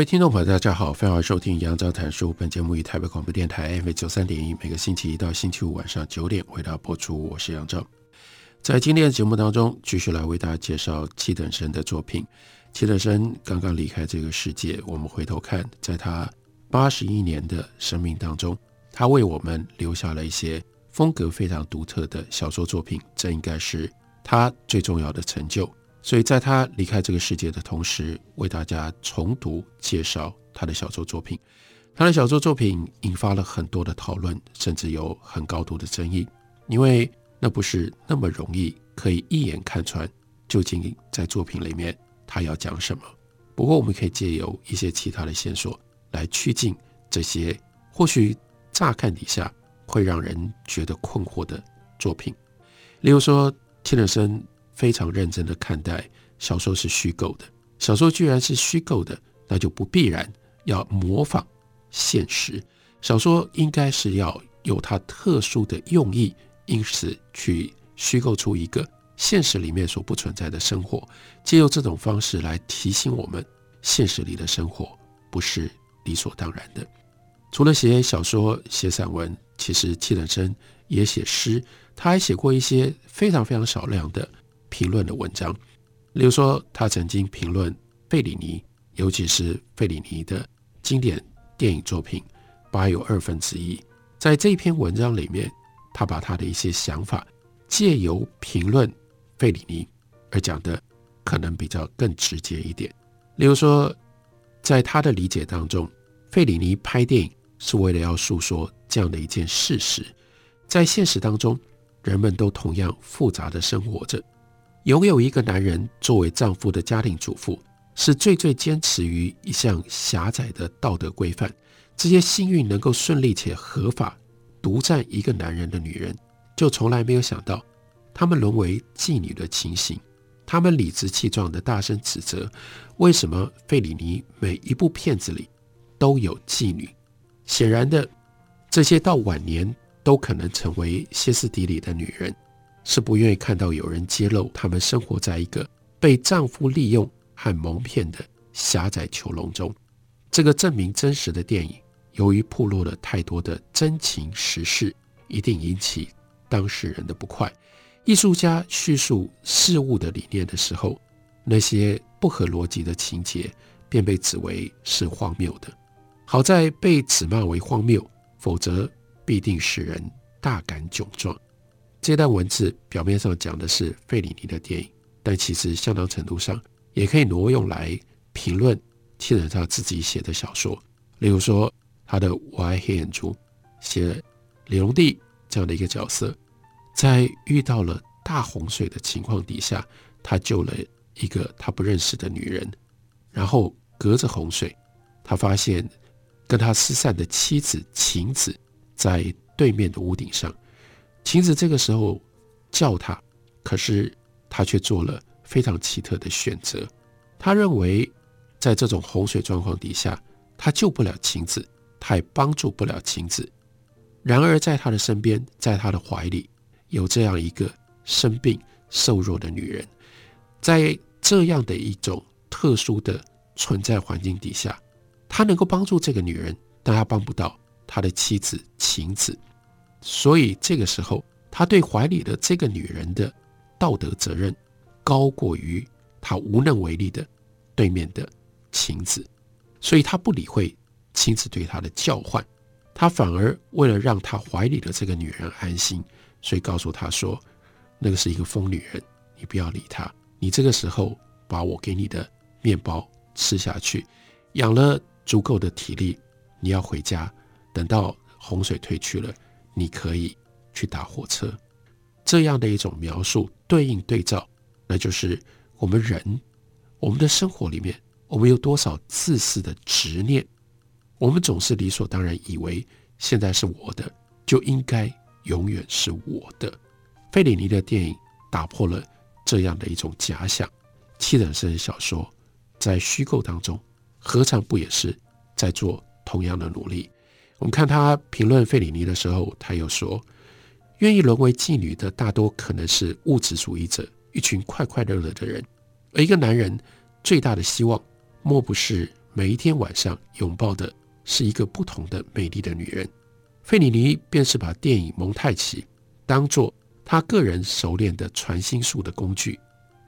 位听众朋友，大家好，欢迎收听杨照谈书。本节目于台北广播电台 FM 九三点一，每个星期一到星期五晚上九点为大家播出。我是杨照，在今天的节目当中，继续来为大家介绍七等生的作品。七等生刚刚离开这个世界，我们回头看，在他八十一年的生命当中，他为我们留下了一些风格非常独特的小说作品，这应该是他最重要的成就。所以，在他离开这个世界的同时，为大家重读介绍他的小说作品。他的小说作品引发了很多的讨论，甚至有很高度的争议，因为那不是那么容易可以一眼看穿究竟在作品里面他要讲什么。不过，我们可以借由一些其他的线索来趋近这些或许乍看底下会让人觉得困惑的作品。例如说，七等生。非常认真的看待小说是虚构的，小说居然是虚构的，那就不必然要模仿现实。小说应该是要有它特殊的用意，因此去虚构出一个现实里面所不存在的生活，借由这种方式来提醒我们，现实里的生活不是理所当然的。除了写小说、写散文，其实七等生也写诗，他还写过一些非常非常少量的。评论的文章，例如说，他曾经评论费里尼，尤其是费里尼的经典电影作品《八又二分之一》。在这篇文章里面，他把他的一些想法借由评论费里尼而讲的，可能比较更直接一点。例如说，在他的理解当中，费里尼拍电影是为了要诉说这样的一件事实：在现实当中，人们都同样复杂的生活着。拥有一个男人作为丈夫的家庭主妇，是最最坚持于一项狭窄的道德规范。这些幸运能够顺利且合法独占一个男人的女人，就从来没有想到，她们沦为妓女的情形。她们理直气壮地大声指责：为什么费里尼每一部片子里都有妓女？显然的，这些到晚年都可能成为歇斯底里的女人。是不愿意看到有人揭露他们生活在一个被丈夫利用和蒙骗的狭窄囚笼中。这个证明真实的电影，由于铺露了太多的真情实事，一定引起当事人的不快。艺术家叙述事物的理念的时候，那些不合逻辑的情节便被指为是荒谬的。好在被指骂为荒谬，否则必定使人大感窘状。这段文字表面上讲的是费里尼的电影，但其实相当程度上也可以挪用来评论七等生自己写的小说。例如说，他的《我爱黑眼珠》写李龙第这样的一个角色，在遇到了大洪水的情况底下，他救了一个他不认识的女人，然后隔着洪水，他发现跟他失散的妻子晴子在对面的屋顶上。晴子这个时候叫他，可是他却做了非常奇特的选择。他认为，在这种洪水状况底下，他救不了晴子，他也帮助不了晴子。然而，在他的身边，在他的怀里，有这样一个生病瘦弱的女人，在这样的一种特殊的存在环境底下，他能够帮助这个女人，但他帮不到他的妻子晴子。所以这个时候，他对怀里的这个女人的道德责任，高过于他无能为力的对面的晴子，所以他不理会晴子对他的叫唤，他反而为了让他怀里的这个女人安心，所以告诉他说：“那个是一个疯女人，你不要理她。你这个时候把我给你的面包吃下去，养了足够的体力，你要回家，等到洪水退去了。”你可以去搭火车，这样的一种描述对应对照，那就是我们人，我们的生活里面，我们有多少自私的执念？我们总是理所当然以为现在是我的，就应该永远是我的。费里尼的电影打破了这样的一种假想。七等生小说在虚构当中，何尝不也是在做同样的努力？我们看他评论费里尼的时候，他又说：“愿意沦为妓女的大多可能是物质主义者，一群快快乐乐的人。而一个男人最大的希望，莫不是每一天晚上拥抱的是一个不同的美丽的女人。”费里尼便是把电影蒙太奇当作他个人熟练的传心术的工具。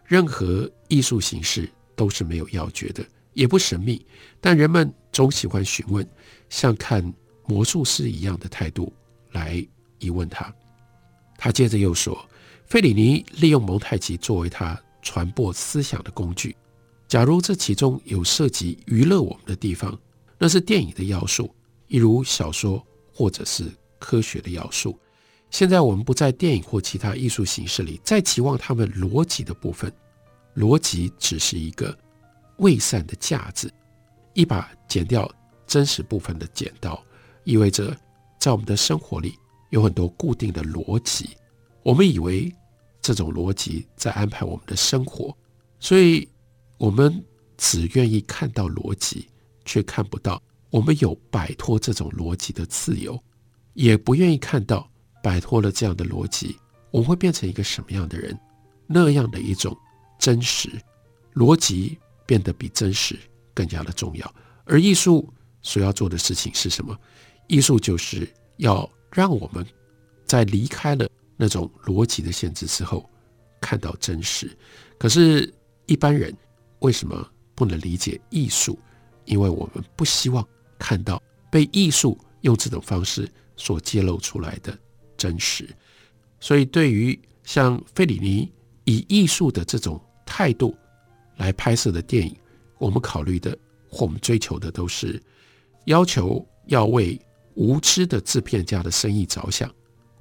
任何艺术形式都是没有要诀的，也不神秘，但人们总喜欢询问，像看。魔术师一样的态度来疑问他，他接着又说：“费里尼利用蒙太奇作为他传播思想的工具。假如这其中有涉及娱乐我们的地方，那是电影的要素，一如小说或者是科学的要素。现在我们不在电影或其他艺术形式里再期望他们逻辑的部分，逻辑只是一个未散的架子，一把剪掉真实部分的剪刀。”意味着，在我们的生活里有很多固定的逻辑，我们以为这种逻辑在安排我们的生活，所以我们只愿意看到逻辑，却看不到我们有摆脱这种逻辑的自由，也不愿意看到摆脱了这样的逻辑，我们会变成一个什么样的人？那样的一种真实，逻辑变得比真实更加的重要，而艺术所要做的事情是什么？艺术就是要让我们在离开了那种逻辑的限制之后，看到真实。可是，一般人为什么不能理解艺术？因为我们不希望看到被艺术用这种方式所揭露出来的真实。所以，对于像费里尼以艺术的这种态度来拍摄的电影，我们考虑的或我们追求的都是要求要为。无知的制片家的生意着想，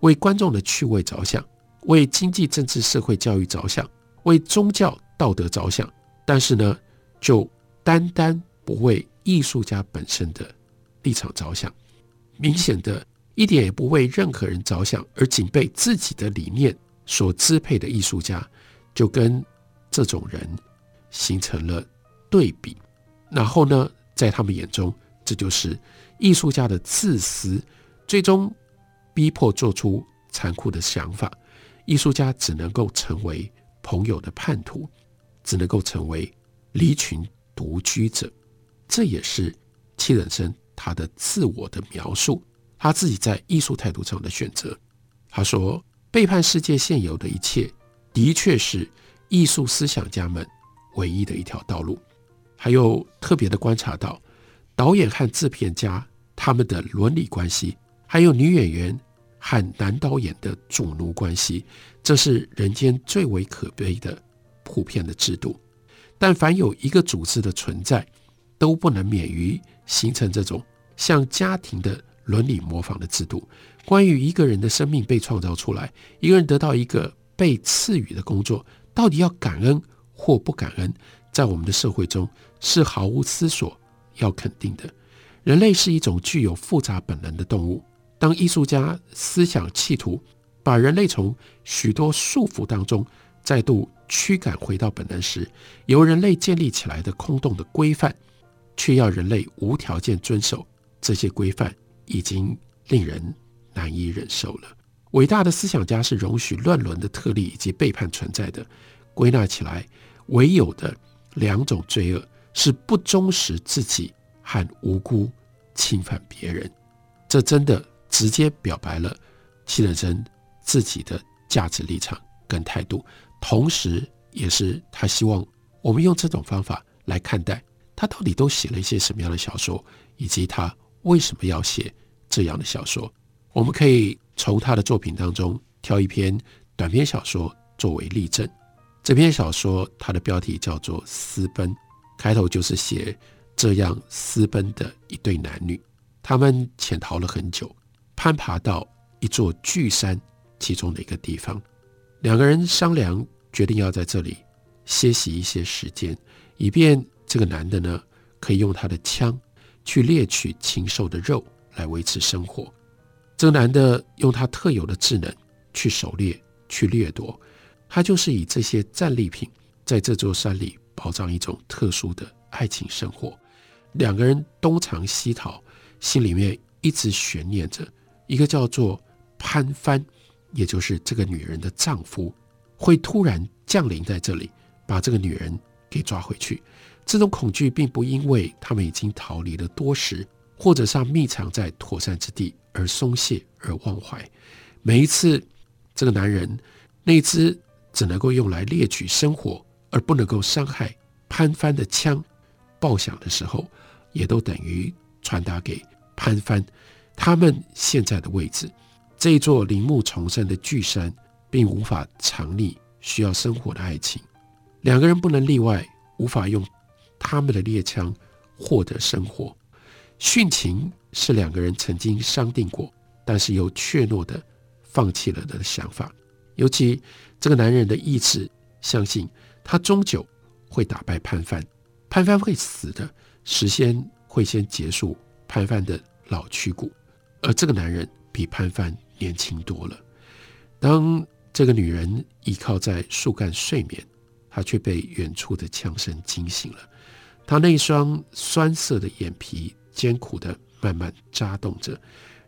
为观众的趣味着想，为经济、政治、社会、教育着想，为宗教道德着想，但是呢，就单单不为艺术家本身的立场着想，明显的一点也不为任何人着想，而仅被自己的理念所支配的艺术家，就跟这种人形成了对比。然后呢，在他们眼中，这就是。艺术家的自私，最终逼迫做出残酷的想法。艺术家只能够成为朋友的叛徒，只能够成为离群独居者。这也是七等生他的自我的描述，他自己在艺术态度上的选择。他说：“背叛世界现有的一切，的确是艺术思想家们唯一的一条道路。”还有特别的观察到，导演和制片家。他们的伦理关系，还有女演员和男导演的主奴关系，这是人间最为可悲的普遍的制度。但凡有一个组织的存在，都不能免于形成这种像家庭的伦理模仿的制度。关于一个人的生命被创造出来，一个人得到一个被赐予的工作，到底要感恩或不感恩，在我们的社会中是毫无思索要肯定的。人类是一种具有复杂本能的动物。当艺术家思想企图把人类从许多束缚当中再度驱赶回到本能时，由人类建立起来的空洞的规范，却要人类无条件遵守这些规范，已经令人难以忍受了。伟大的思想家是容许乱伦的特例以及背叛存在的。归纳起来，唯有的两种罪恶是不忠实自己。和无辜侵犯别人，这真的直接表白了七等生自己的价值立场跟态度，同时也是他希望我们用这种方法来看待他到底都写了一些什么样的小说，以及他为什么要写这样的小说。我们可以从他的作品当中挑一篇短篇小说作为例证。这篇小说它的标题叫做《私奔》，开头就是写。这样私奔的一对男女，他们潜逃了很久，攀爬到一座巨山其中的一个地方。两个人商量，决定要在这里歇息一些时间，以便这个男的呢，可以用他的枪去猎取禽兽的肉来维持生活。这个男的用他特有的智能去狩猎、去掠夺，他就是以这些战利品在这座山里保障一种特殊的爱情生活。两个人东藏西逃，心里面一直悬念着一个叫做潘帆，也就是这个女人的丈夫，会突然降临在这里，把这个女人给抓回去。这种恐惧并不因为他们已经逃离了多时，或者是密藏在妥善之地而松懈而忘怀。每一次这个男人那支只能够用来猎取生活而不能够伤害潘帆的枪爆响的时候，也都等于传达给潘帆他们现在的位置。这一座林木丛生的巨山，并无法藏匿需要生活的爱情。两个人不能例外，无法用他们的猎枪获得生活。殉情是两个人曾经商定过，但是又怯懦地放弃了的想法。尤其这个男人的意志，相信他终究会打败潘帆，潘帆会死的，时间会先结束潘范的老躯骨，而这个男人比潘范。年轻多了。当这个女人倚靠在树干睡眠，她却被远处的枪声惊醒了。她那双酸涩的眼皮艰苦地慢慢眨动着，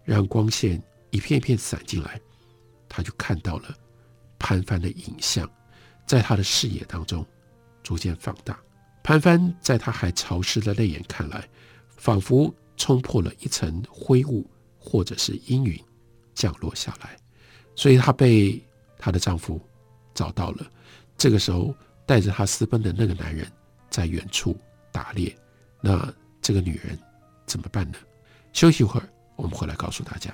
让光线一片一片散进来。她就看到了潘帆的影像，在她的视野当中逐渐放大。潘帆在她还潮湿的泪眼看来，仿佛冲破了一层灰雾或者是阴云。降落下来，所以她被她的丈夫找到了。这个时候，带着她私奔的那个男人在远处打猎。那这个女人怎么办呢？休息一会儿，我们回来告诉大家。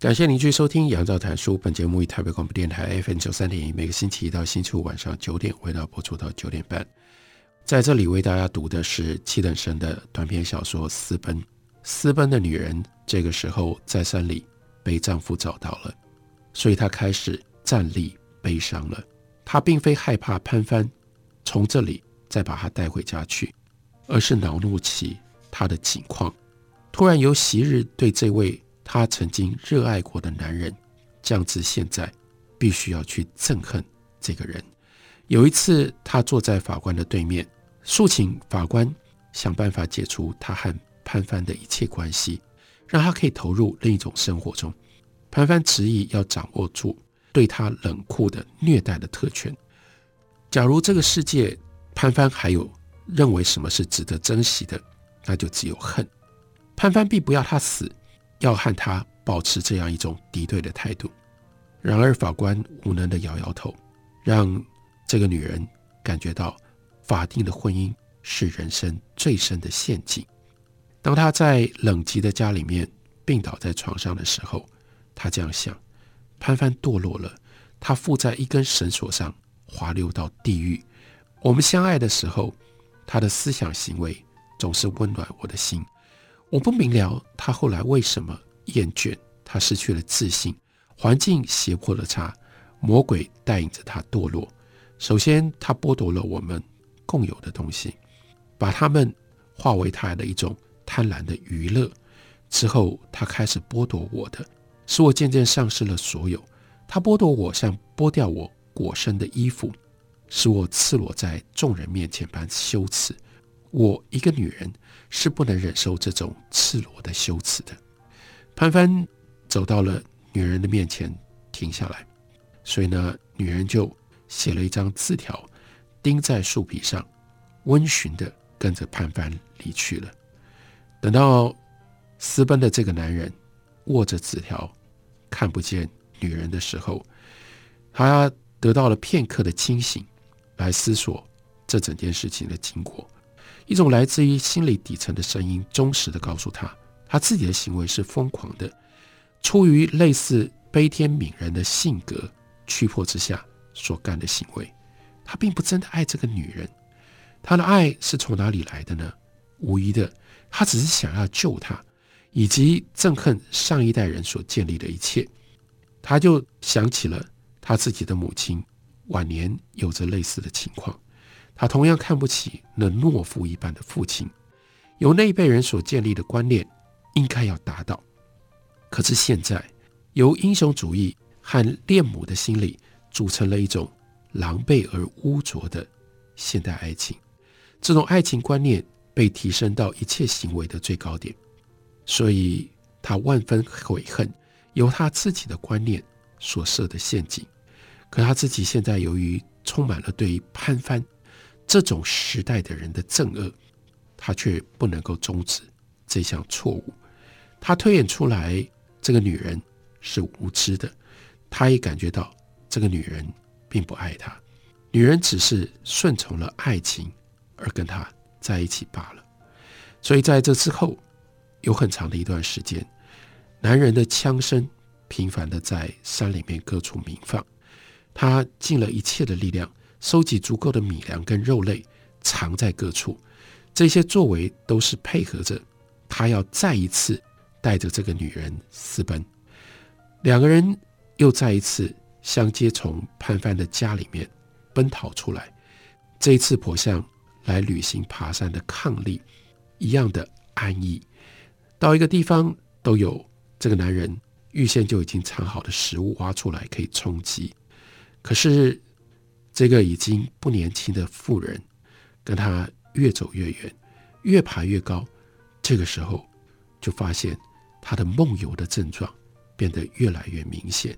感谢您继续收听《杨照谈书》。本节目以台北广播电台 FM 九三点一，每个星期一到星期五晚上九点，回到播出到九点半。在这里为大家读的是七等生的短篇小说《私奔》。私奔的女人这个时候在山里被丈夫找到了，所以她开始站立悲伤了。她并非害怕潘帆从这里再把她带回家去，而是恼怒起她的境况。突然由昔日对这位。他曾经热爱过的男人，降至现在必须要去憎恨这个人。有一次，他坐在法官的对面，诉请法官想办法解除他和潘帆的一切关系，让他可以投入另一种生活中。潘帆执意要掌握住对他冷酷的虐待的特权。假如这个世界潘帆还有认为什么是值得珍惜的，那就只有恨。潘帆并不要他死。要和他保持这样一种敌对的态度，然而法官无能地摇摇头，让这个女人感觉到法定的婚姻是人生最深的陷阱。当她在冷极的家里面病倒在床上的时候，她这样想：潘帆堕落了，他附在一根绳索上滑溜到地狱。我们相爱的时候，他的思想行为总是温暖我的心。我不明了他后来为什么厌倦，他失去了自信，环境胁迫了他，魔鬼带领着他堕落。首先，他剥夺了我们共有的东西，把他们化为他的一种贪婪的娱乐。之后，他开始剥夺我的，使我渐渐丧失了所有。他剥夺我，像剥掉我裹身的衣服，使我赤裸在众人面前般羞耻。我一个女人是不能忍受这种赤裸的羞耻的。潘帆走到了女人的面前，停下来，所以呢，女人就写了一张字条，钉在树皮上，温驯的跟着潘帆离去了。等到私奔的这个男人握着纸条，看不见女人的时候，他得到了片刻的清醒，来思索这整件事情的经过。一种来自于心理底层的声音，忠实地告诉他，他自己的行为是疯狂的，出于类似悲天悯人的性格。驱迫之下所干的行为，他并不真的爱这个女人，他的爱是从哪里来的呢？无疑的，他只是想要救她，以及憎恨上一代人所建立的一切。他就想起了他自己的母亲，晚年有着类似的情况。他同样看不起那懦夫一般的父亲，由那一辈人所建立的观念应该要达到，可是现在由英雄主义。和恋母的心理组成了一种狼狈而污浊的现代爱情，这种爱情观念被提升到一切行为的最高点，所以他万分悔恨由他自己的观念所设的陷阱。可他自己现在由于充满了对于潘帆这种时代的人的憎恶，他却不能够终止这项错误。他推演出来，这个女人是无知的。他也感觉到这个女人并不爱他，女人只是顺从了爱情而跟他在一起罢了。所以在这之后，有很长的一段时间，男人的枪声频繁的在山里面各处鸣放。他尽了一切的力量，收集足够的米粮跟肉类，藏在各处。这些作为都是配合着他要再一次带着这个女人私奔。两个人。又再一次相接从潘帆的家里面奔逃出来，这一次婆像来旅行爬山的伉俪一样的安逸。到一个地方都有这个男人预先就已经藏好的食物挖出来可以充饥。可是这个已经不年轻的妇人跟他越走越远，越爬越高。这个时候就发现他的梦游的症状变得越来越明显。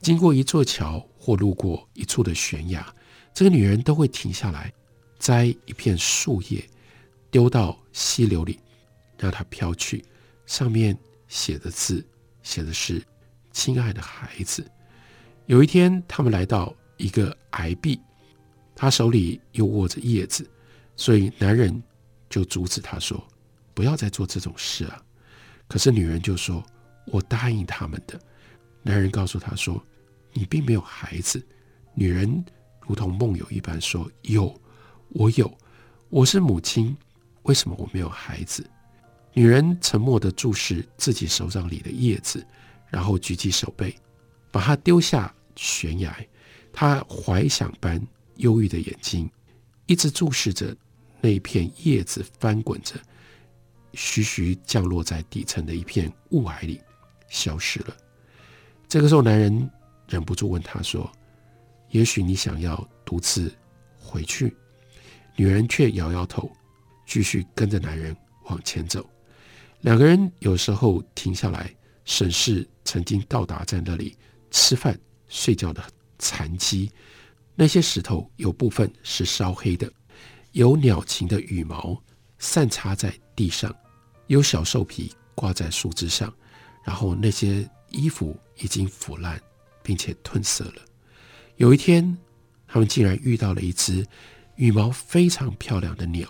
经过一座桥或路过一处的悬崖，这个女人都会停下来，摘一片树叶，丢到溪流里，让它飘去。上面写的字写的是“亲爱的孩子”。有一天，他们来到一个崖壁，他手里又握着叶子，所以男人就阻止他说：“不要再做这种事啊！”可是女人就说：“我答应他们的。”男人告诉他说。你并没有孩子，女人如同梦游一般说：“有，我有，我是母亲。为什么我没有孩子？”女人沉默地注视自己手掌里的叶子，然后举起手背，把它丢下悬崖。他怀想般忧郁的眼睛一直注视着那片叶子翻滚着，徐徐降落在底层的一片雾霭里，消失了。这个时候，男人。忍不住问他说：“也许你想要独自回去？”女人却摇摇头，继续跟着男人往前走。两个人有时候停下来审视曾经到达在那里吃饭、睡觉的残迹。那些石头有部分是烧黑的，有鸟禽的羽毛散插在地上，有小兽皮挂在树枝上，然后那些衣服已经腐烂。并且褪色了。有一天，他们竟然遇到了一只羽毛非常漂亮的鸟。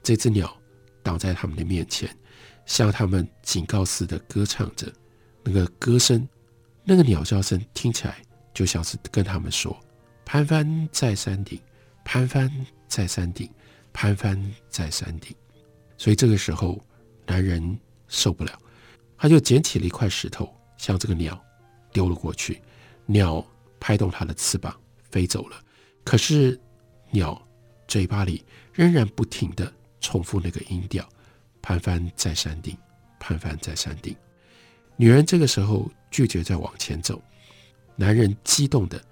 这只鸟挡在他们的面前，向他们警告似的歌唱着。那个歌声，那个鸟叫声，听起来就像是跟他们说：“潘帆在山顶，潘帆在山顶，潘帆在山顶。”所以这个时候，男人受不了，他就捡起了一块石头，向这个鸟丢了过去。鸟拍动它的翅膀飞走了，可是鸟嘴巴里仍然不停地重复那个音调：“潘帆在山顶，潘帆在山顶。”女人这个时候拒绝再往前走，男人激动地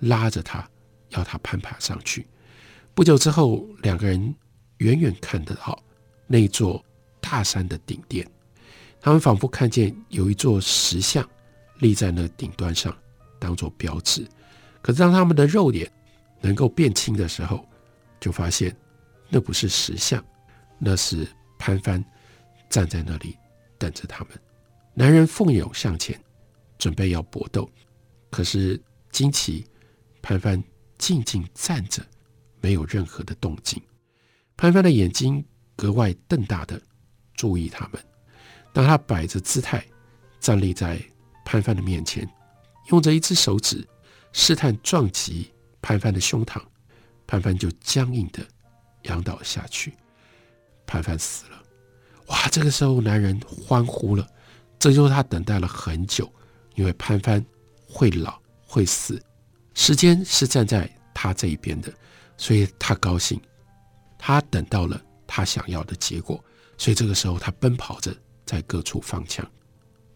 拉着她，要她攀爬上去。不久之后，两个人远远看得到那座大山的顶点，他们仿佛看见有一座石像立在那顶端上。当做标志，可是当他们的肉眼能够变清的时候，就发现那不是石像，那是潘帆站在那里等着他们。男人奋勇向前，准备要搏斗，可是惊奇，潘帆静静站着，没有任何的动静。潘帆的眼睛格外瞪大的注意他们。当他摆着姿态站立在潘帆的面前，用着一只手指试探撞击潘帆的胸膛，潘帆就僵硬的仰倒下去。潘帆死了！哇！这个时候，男人欢呼了。这就是他等待了很久，因为潘帆会老会死，时间是站在他这一边的，所以他高兴。他等到了他想要的结果，所以这个时候他奔跑着在各处放枪。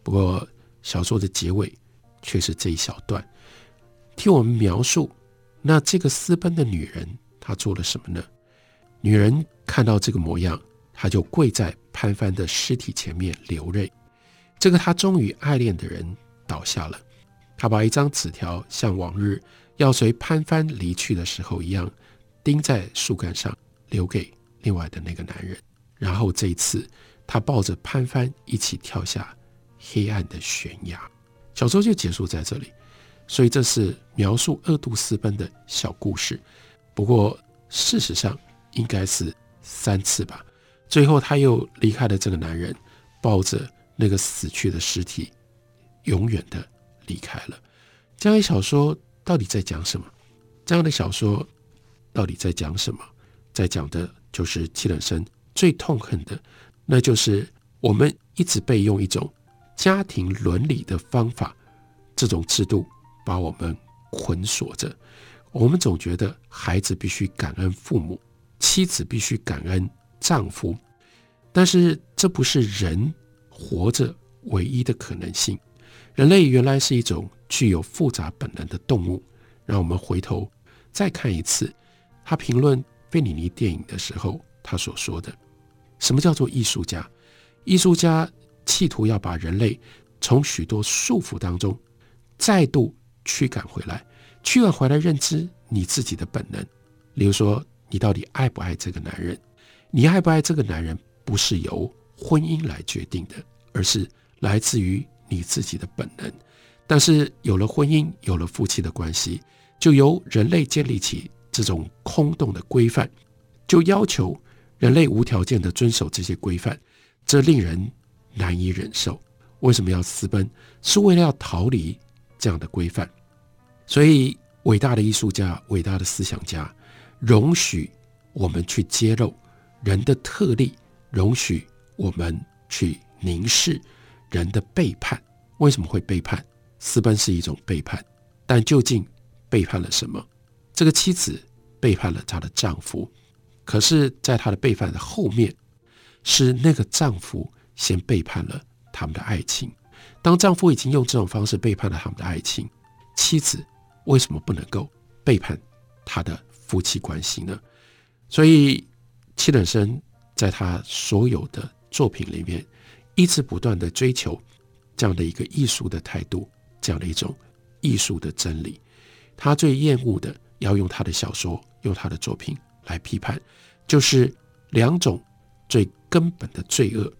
不过小说的结尾却是这一小段，替我们描述那这个私奔的女人她做了什么呢？女人看到这个模样，她就跪在潘帆的尸体前面流泪。这个她终于爱恋的人倒下了，她把一张纸条像往日要随潘帆离去的时候一样钉在树干上。留给另外的那个男人，然后这一次，他抱着潘帆一起跳下黑暗的悬崖。小说就结束在这里，所以这是描述二度私奔的小故事。不过事实上应该是三次吧。最后他又离开了这个男人，抱着那个死去的尸体，永远的离开了。这样的小说到底在讲什么？这样的小说到底在讲什么？在讲的就是七等生最痛恨的，那就是我们一直被用一种家庭伦理的方法，这种制度把我们捆锁着。我们总觉得孩子必须感恩父母，妻子必须感恩丈夫，但是这不是人活着唯一的可能性。人类原来是一种具有复杂本能的动物。让我们回头再看一次，他评论。费里尼电影的时候，他所说的，什么叫做艺术家？艺术家企图要把人类从许多束缚当中再度驱赶回来，驱赶回来认知你自己的本能。例如说，你到底爱不爱这个男人？你爱不爱这个男人，不是由婚姻来决定的，而是来自于你自己的本能。但是有了婚姻，有了夫妻的关系，就由人类建立起。这种空洞的规范，就要求人类无条件的遵守这些规范，这令人难以忍受。为什么要私奔？是为了要逃离这样的规范。所以，伟大的艺术家、伟大的思想家，容许我们去揭露人的特例，容许我们去凝视人的背叛。为什么会背叛？私奔是一种背叛，但究竟背叛了什么？这个妻子背叛了她的丈夫，可是，在她的背叛的后面，是那个丈夫先背叛了他们的爱情。当丈夫已经用这种方式背叛了他们的爱情，妻子为什么不能够背叛他的夫妻关系呢？所以，七等生在他所有的作品里面，一直不断地追求这样的一个艺术的态度，这样的一种艺术的真理。他最厌恶的。要用他的小说，用他的作品来批判，就是两种最根本的罪恶。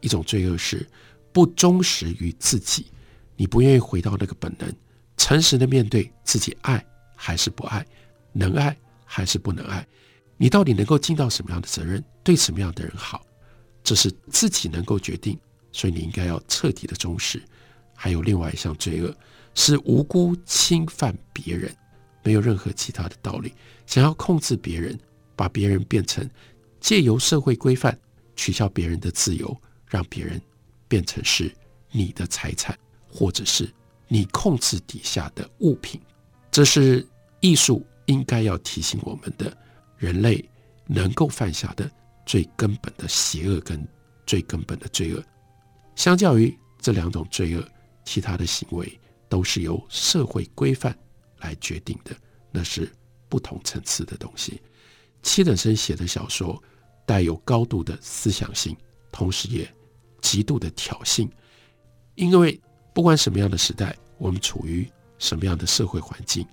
一种罪恶是不忠实于自己，你不愿意回到那个本能，诚实的面对自己爱还是不爱，能爱还是不能爱，你到底能够尽到什么样的责任，对什么样的人好，这是自己能够决定，所以你应该要彻底的忠实。还有另外一项罪恶是无辜侵犯别人。没有任何其他的道理，想要控制别人，把别人变成借由社会规范取消别人的自由，让别人变成是你的财产，或者是你控制底下的物品。这是艺术应该要提醒我们的，人类能够犯下的最根本的邪恶跟最根本的罪恶。相较于这两种罪恶，其他的行为都是由社会规范。来决定的，那是不同层次的东西。七等生写的小说带有高度的思想性，同时也极度的挑衅。因为不管什么样的时代，我们处于什么样的社会环境，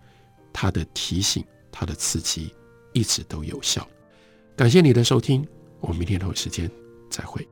他的提醒、他的刺激一直都有效。感谢你的收听，我们明天同一时间再会。